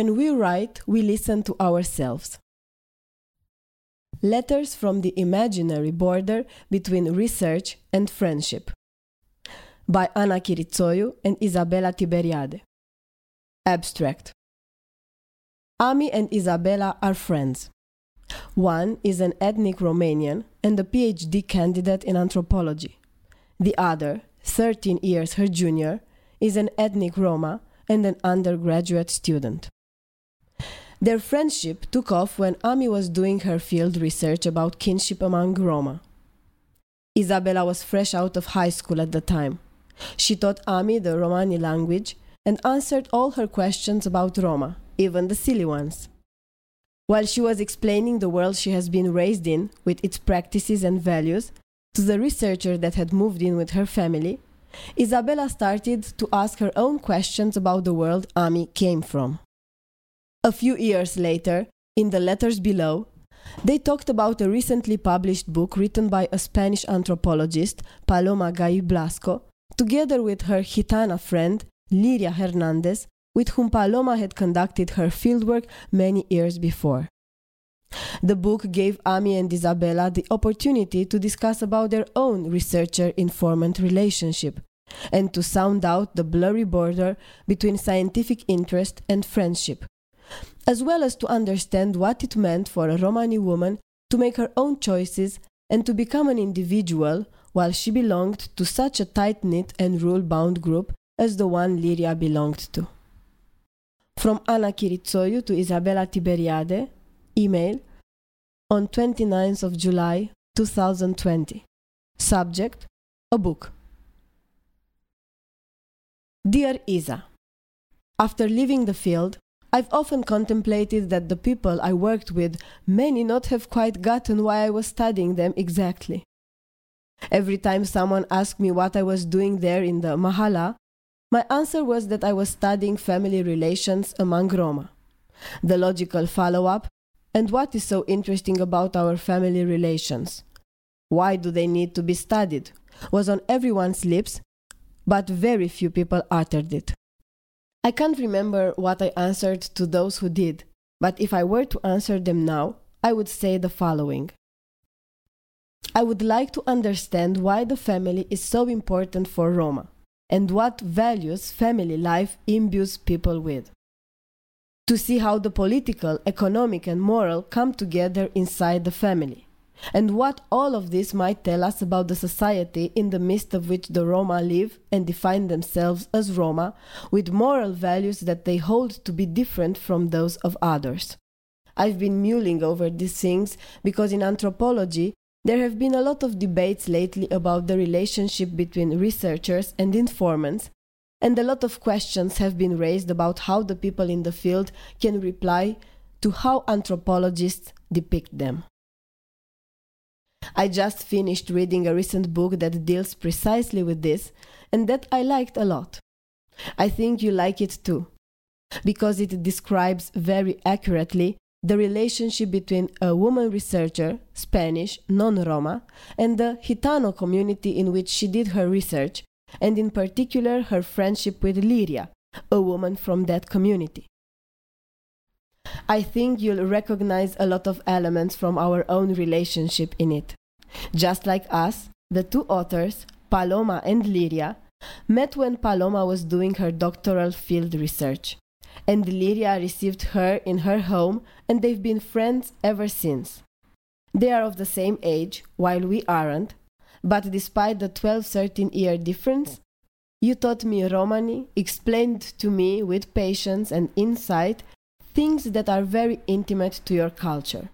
When we write, we listen to ourselves. Letters from the Imaginary Border Between Research and Friendship by Ana Chirițoiu and Izabela Tiberiade. Abstract Ami and Izabela are friends. One is an ethnic Romanian and a PhD candidate in anthropology. The other, 13 years her junior, is an ethnic Roma and an undergraduate student. Their friendship took off when Ami was doing her field research about kinship among Roma. Izabela was fresh out of high school at the time. She taught Ami the Romani language and answered all her questions about Roma, even the silly ones. While she was explaining the world she has been raised in, with its practices and values, to the researcher that had moved in with her family, Izabela started to ask her own questions about the world Ami came from. A few years later, in the letters below, they talked about a recently published book written by a Spanish anthropologist, Paloma Gay y Blasco, together with her Gitana friend, Liria Hernández, with whom Paloma had conducted her fieldwork many years before. The book gave Ami and Izabela the opportunity to discuss about their own researcher-informant relationship and to sound out the blurry border between scientific interest and friendship, as well as to understand what it meant for a Romani woman to make her own choices and to become an individual while she belonged to such a tight knit and rule bound group as the one Liria belonged to. From Ana Chirițoiu to Izabela Tiberiade, email on 29th of July 2020. Subject A book. Dear Isa, After leaving the field, I've often contemplated that the people I worked with may not have quite gotten why I was studying them exactly. Every time someone asked me what I was doing there in the Mahala, my answer was that I was studying family relations among Roma. The logical follow up and what is so interesting about our family relations? Why do they need to be studied? was on everyone's lips, but very few people uttered it. I can't remember what I answered to those who did, but if I were to answer them now, I would say the following. I would like to understand why the family is so important for Roma and what values family life imbues people with. To see how the political, economic, and moral come together inside the family, and what all of this might tell us about the society in the midst of which the Roma live and define themselves as Roma, with moral values that they hold to be different from those of others. I've been mulling over these things because in anthropology, there have been a lot of debates lately about the relationship between researchers and informants, and a lot of questions have been raised about how the people in the field can reply to how anthropologists depict them. I just finished reading a recent book that deals precisely with this, and that I liked a lot. I think you like it too, because it describes very accurately the relationship between a woman researcher, Spanish, non Roma, and the Gitano community in which she did her research, and in particular her friendship with Liria, a woman from that community. I think you'll recognize a lot of elements from our own relationship in it. Just like us, the two authors, Paloma and Liria, met when Paloma was doing her doctoral field research and Liria received her in her home, and they've been friends ever since. They are of the same age, while we aren't, but despite the 12 13 year difference, you taught me Romani, explained to me with patience and insight things that are very intimate to your culture.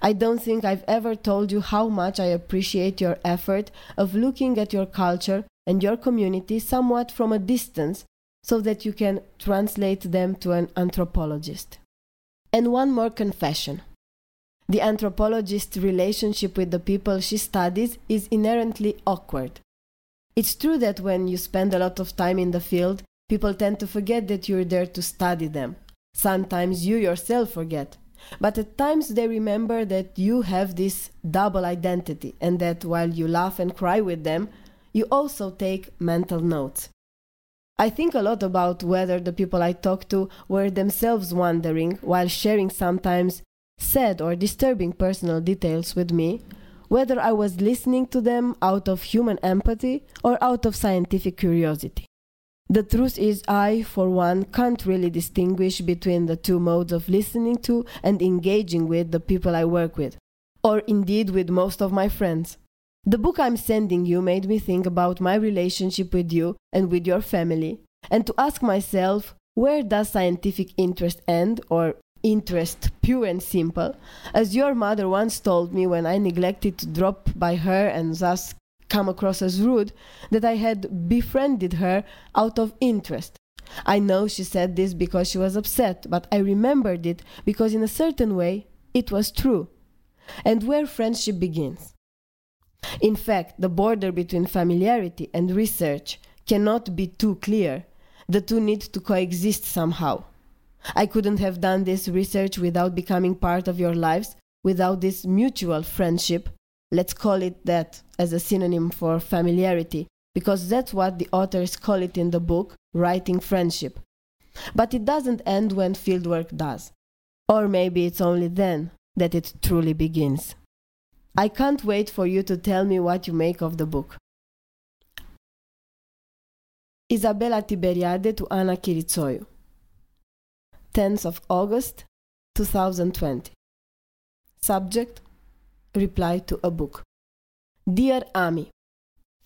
I don't think I've ever told you how much I appreciate your effort of looking at your culture and your community somewhat from a distance so that you can translate them to an anthropologist. And one more confession. The anthropologist's relationship with the people she studies is inherently awkward. It's true that when you spend a lot of time in the field, people tend to forget that you're there to study them. Sometimes you yourself forget. But at times they remember that you have this double identity and that while you laugh and cry with them, you also take mental notes. I think a lot about whether the people I talk to were themselves wondering while sharing sometimes sad or disturbing personal details with me, whether I was listening to them out of human empathy or out of scientific curiosity. The truth is, I, for one, can't really distinguish between the two modes of listening to and engaging with the people I work with, or indeed with most of my friends. The book I'm sending you made me think about my relationship with you and with your family, and to ask myself where does scientific interest end, or interest pure and simple, as your mother once told me when I neglected to drop by her and thus come across as rude, that I had befriended her out of interest. I know she said this because she was upset, but I remembered it because, in a certain way, it was true. And where friendship begins. In fact, the border between familiarity and research cannot be too clear. The two need to coexist somehow. I couldn't have done this research without becoming part of your lives, without this mutual friendship. Let's call it that as a synonym for familiarity, because that's what the authors call it in the book, writing friendship. But it doesn't end when fieldwork does. Or maybe it's only then that it truly begins. I can't wait for you to tell me what you make of the book. Izabela Tiberiade to Ana Chirițoiu. 10th of August 2020. Subject Reply to a book. Dear Ami,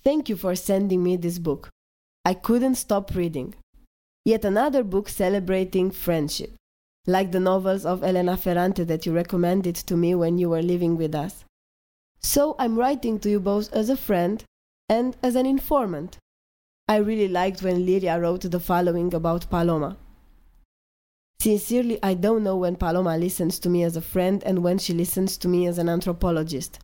Thank you for sending me this book. I couldn't stop reading. Yet another book celebrating friendship, like the novels of Elena Ferrante that you recommended to me when you were living with us. So I'm writing to you both as a friend and as an informant. I really liked when Liria wrote the following about Paloma. Sincerely, I don't know when Paloma listens to me as a friend and when she listens to me as an anthropologist.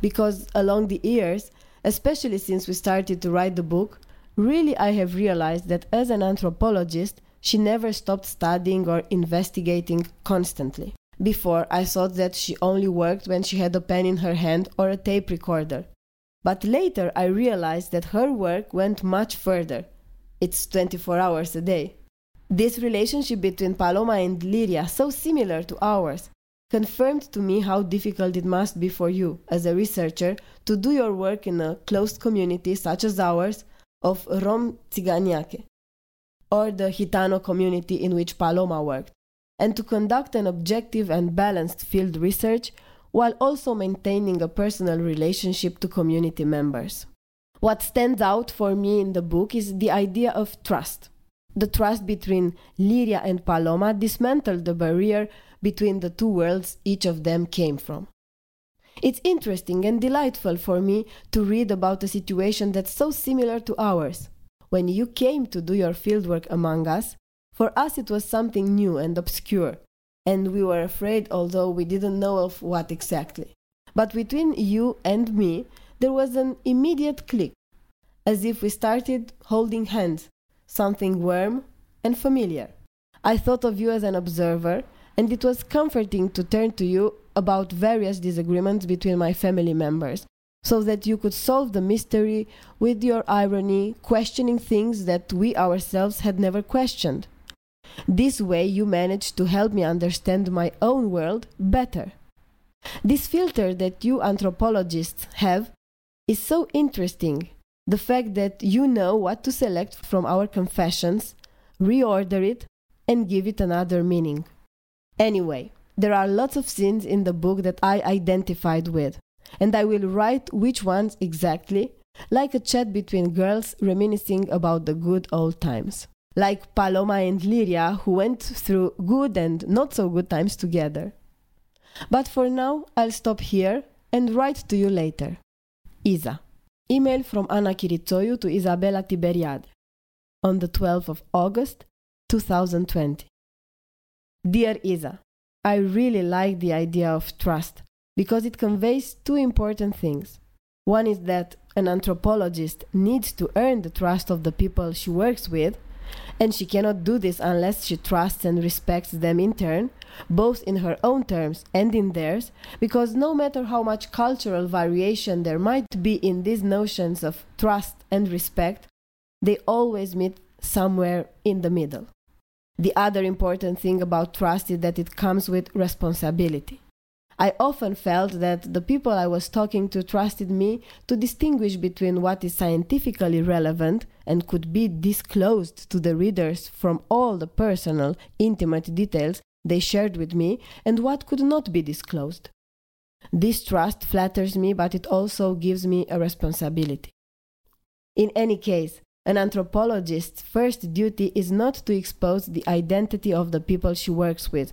Because along the years, especially since we started to write the book, really I have realized that as an anthropologist, she never stopped studying or investigating constantly. Before, I thought that she only worked when she had a pen in her hand or a tape recorder. But later, I realized that her work went much further. It's 24 hours a day. This relationship between Paloma and Liria, so similar to ours, confirmed to me how difficult it must be for you, as a researcher, to do your work in a closed community such as ours of Rom Tsiganiake, or the Gitano community in which Paloma worked and to conduct an objective and balanced field research while also maintaining a personal relationship to community members. What stands out for me in the book is the idea of trust. The trust between Liria and Paloma dismantled the barrier between the two worlds each of them came from. It's interesting and delightful for me to read about a situation that's so similar to ours. When you came to do your fieldwork among us, for us, it was something new and obscure, and we were afraid, although we didn't know of what exactly. But between you and me, there was an immediate click, as if we started holding hands, something warm and familiar. I thought of you as an observer, and it was comforting to turn to you about various disagreements between my family members, so that you could solve the mystery with your irony, questioning things that we ourselves had never questioned. This way, you managed to help me understand my own world better. This filter that you anthropologists have is so interesting. The fact that you know what to select from our confessions, reorder it, and give it another meaning. Anyway, there are lots of scenes in the book that I identified with, and I will write which ones exactly, like a chat between girls reminiscing about the good old times like Paloma and Liria, who went through good and not so good times together. But for now, I'll stop here and write to you later. Isa. Email from Ana Chirițoiu to Izabela Tiberiade on the 12th of August 2020. Dear Isa, I really like the idea of trust because it conveys two important things. One is that an anthropologist needs to earn the trust of the people she works with and she cannot do this unless she trusts and respects them in turn, both in her own terms and in theirs, because no matter how much cultural variation there might be in these notions of trust and respect, they always meet somewhere in the middle. The other important thing about trust is that it comes with responsibility. I often felt that the people I was talking to trusted me to distinguish between what is scientifically relevant and could be disclosed to the readers from all the personal, intimate details they shared with me and what could not be disclosed. This trust flatters me, but it also gives me a responsibility. In any case, an anthropologist's first duty is not to expose the identity of the people she works with,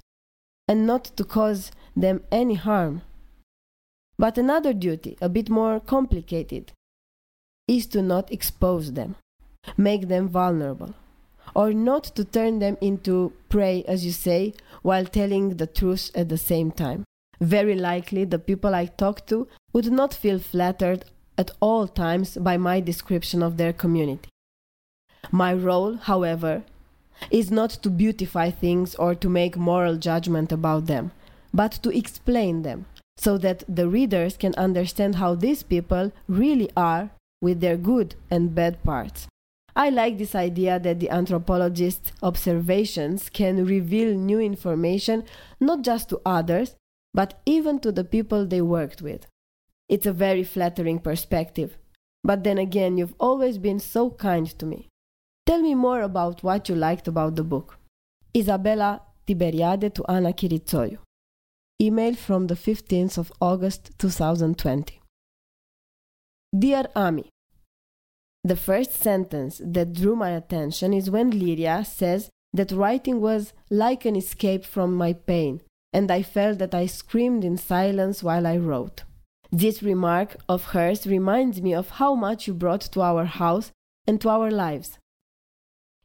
and not to cause them any harm. But another duty, a bit more complicated, is to not expose them, make them vulnerable, or not to turn them into prey, as you say, while telling the truth at the same time. Very likely, the people I talk to would not feel flattered at all times by my description of their community. My role, however, is not to beautify things or to make moral judgment about them, but to explain them so that the readers can understand how these people really are with their good and bad parts. I like this idea that the anthropologist's observations can reveal new information not just to others, but even to the people they worked with. It's a very flattering perspective. But then again, you've always been so kind to me. Tell me more about what you liked about the book. Izabela Tiberiade to Ana Chirițoiu. Email from the 15th of August 2020. Dear Ami, the first sentence that drew my attention is when Liria says that writing was like an escape from my pain, and I felt that I screamed in silence while I wrote. This remark of hers reminds me of how much you brought to our house and to our lives.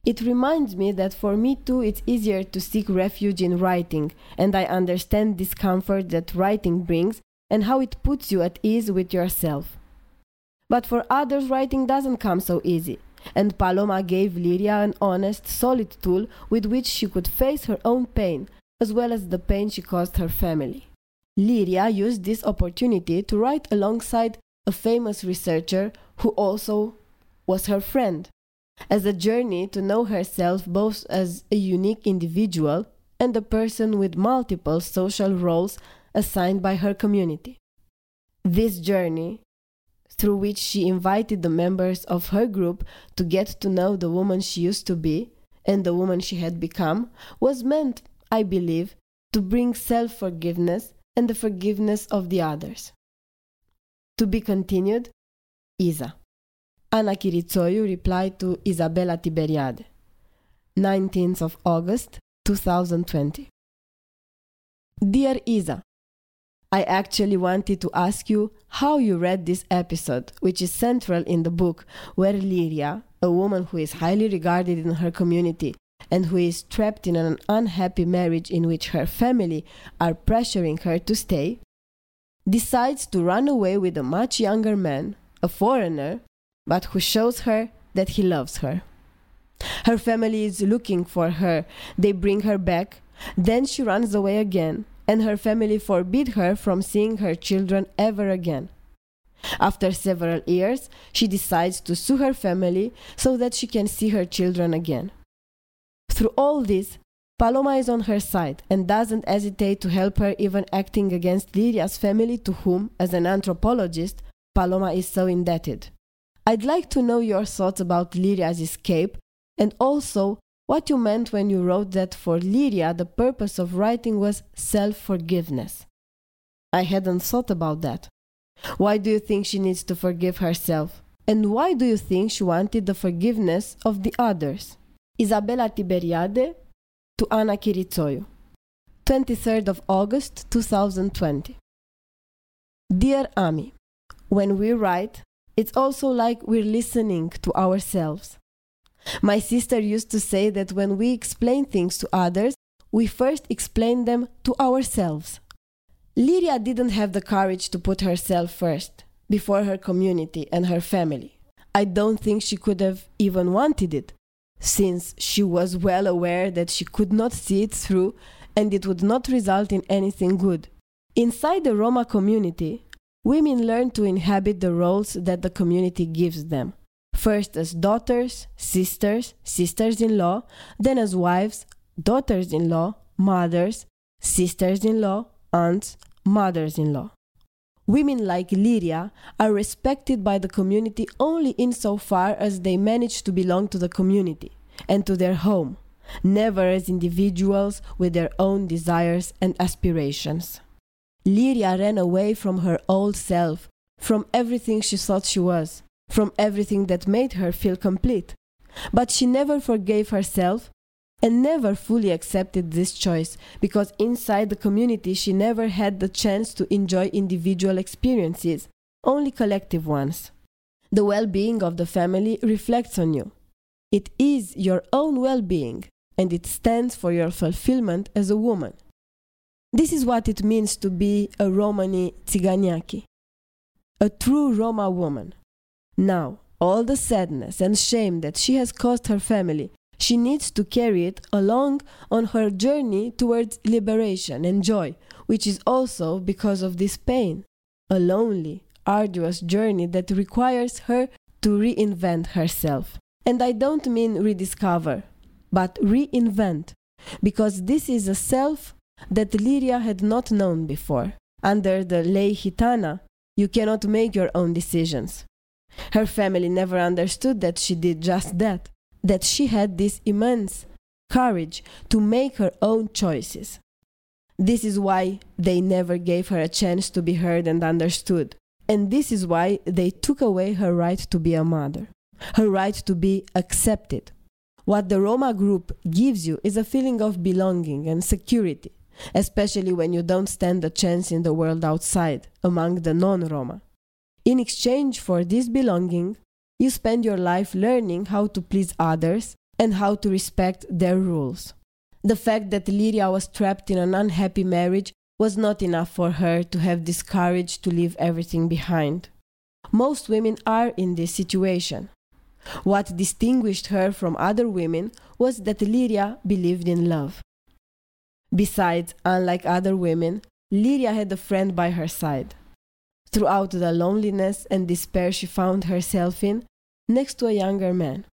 It reminds me that for me too it's easier to seek refuge in writing, and I understand discomfort that writing brings and how it puts you at ease with yourself. But for others, writing doesn't come so easy, and Paloma gave Liria an honest, solid tool with which she could face her own pain, as well as the pain she caused her family. Liria used this opportunity to write alongside a famous researcher who also was her friend, as a journey to know herself both as a unique individual and a person with multiple social roles assigned by her community. This journey, through which she invited the members of her group to get to know the woman she used to be and the woman she had become, was meant, I believe, to bring self forgiveness and the forgiveness of the others. To be continued, Isa. Ana Chirițoiu replied to Izabela Tiberiade, 19th of August 2020. Dear Isa, I actually wanted to ask you how you read this episode, which is central in the book, where Liria, a woman who is highly regarded in her community and who is trapped in an unhappy marriage in which her family are pressuring her to stay, decides to run away with a much younger man, a foreigner, but who shows her that he loves her. Her family is looking for her. They bring her back. Then she runs away again, and her family forbid her from seeing her children ever again. After several years, she decides to sue her family so that she can see her children again. Through all this, Paloma is on her side and doesn't hesitate to help her, even acting against Liria's family, to whom, as an anthropologist, Paloma is so indebted. I'd like to know your thoughts about Liria's escape and also what you meant when you wrote that for Liria the purpose of writing was self forgiveness. I hadn't thought about that. Why do you think she needs to forgive herself? And why do you think she wanted the forgiveness of the others? Izabela Tiberiade to Ana Chirițoiu. 23rd of August 2020. Dear Ami, when we write, it's also like we're listening to ourselves. My sister used to say that when we explain things to others, we first explain them to ourselves. Liria didn't have the courage to put herself first, before her community and her family. I don't think she could have even wanted it since she was well aware that she could not see it through and it would not result in anything good. Inside the Roma community, women learn to inhabit the roles that the community gives them. first as daughters, sisters, sisters in law, then as wives, daughters in law, mothers, sisters in law, aunts, mothers in law. Women like Liria are respected by the community only insofar as they manage to belong to the community and to their home, never as individuals with their own desires and aspirations. Liria ran away from her old self, from everything she thought she was, from everything that made her feel complete. But she never forgave herself and never fully accepted this choice because inside the community she never had the chance to enjoy individual experiences, only collective ones. The well being of the family reflects on you. It is your own well being, and it stands for your fulfillment as a woman. This is what it means to be a Romani Tsiganiaki, a true Roma woman. Now, all the sadness and shame that she has caused her family, she needs to carry it along on her journey towards liberation and joy, which is also because of this pain, a lonely, arduous journey that requires her to reinvent herself. And I don't mean rediscover, but reinvent, because this is a self that Liria had not known before. Under the ley gitana, you cannot make your own decisions. Her family never understood that she did just that, that she had this immense courage to make her own choices. This is why they never gave her a chance to be heard and understood. And this is why they took away her right to be a mother, her right to be accepted. What the Roma group gives you is a feeling of belonging and security, especially when you don't stand a chance in the world outside, among the non Roma. In exchange for this belonging, you spend your life learning how to please others and how to respect their rules. The fact that Liria was trapped in an unhappy marriage was not enough for her to have this courage to leave everything behind. Most women are in this situation. What distinguished her from other women was that Liria believed in love. Besides, unlike other women, Liria had a friend by her side throughout the loneliness and despair she found herself in, next to a younger man.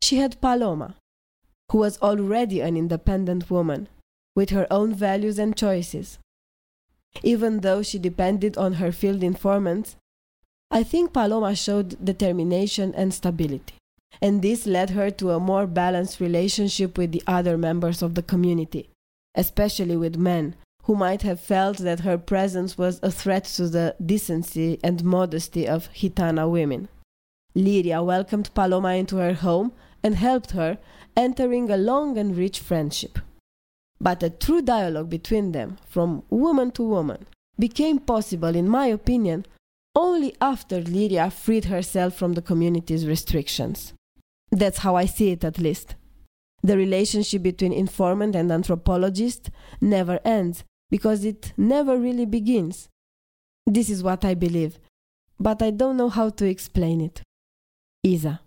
She had Paloma, who was already an independent woman, with her own values and choices. Even though she depended on her field informants, I think Paloma showed determination and stability, and this led her to a more balanced relationship with the other members of the community, especially with men who might have felt that her presence was a threat to the decency and modesty of Gitana women. Liria welcomed Paloma into her home and helped her, entering a long and rich friendship. But a true dialogue between them, from woman to woman, became possible, in my opinion, only after Liria freed herself from the community's restrictions. That's how I see it, at least. The relationship between informant and anthropologist never ends because it never really begins. This is what I believe, but I don't know how to explain it. Isa.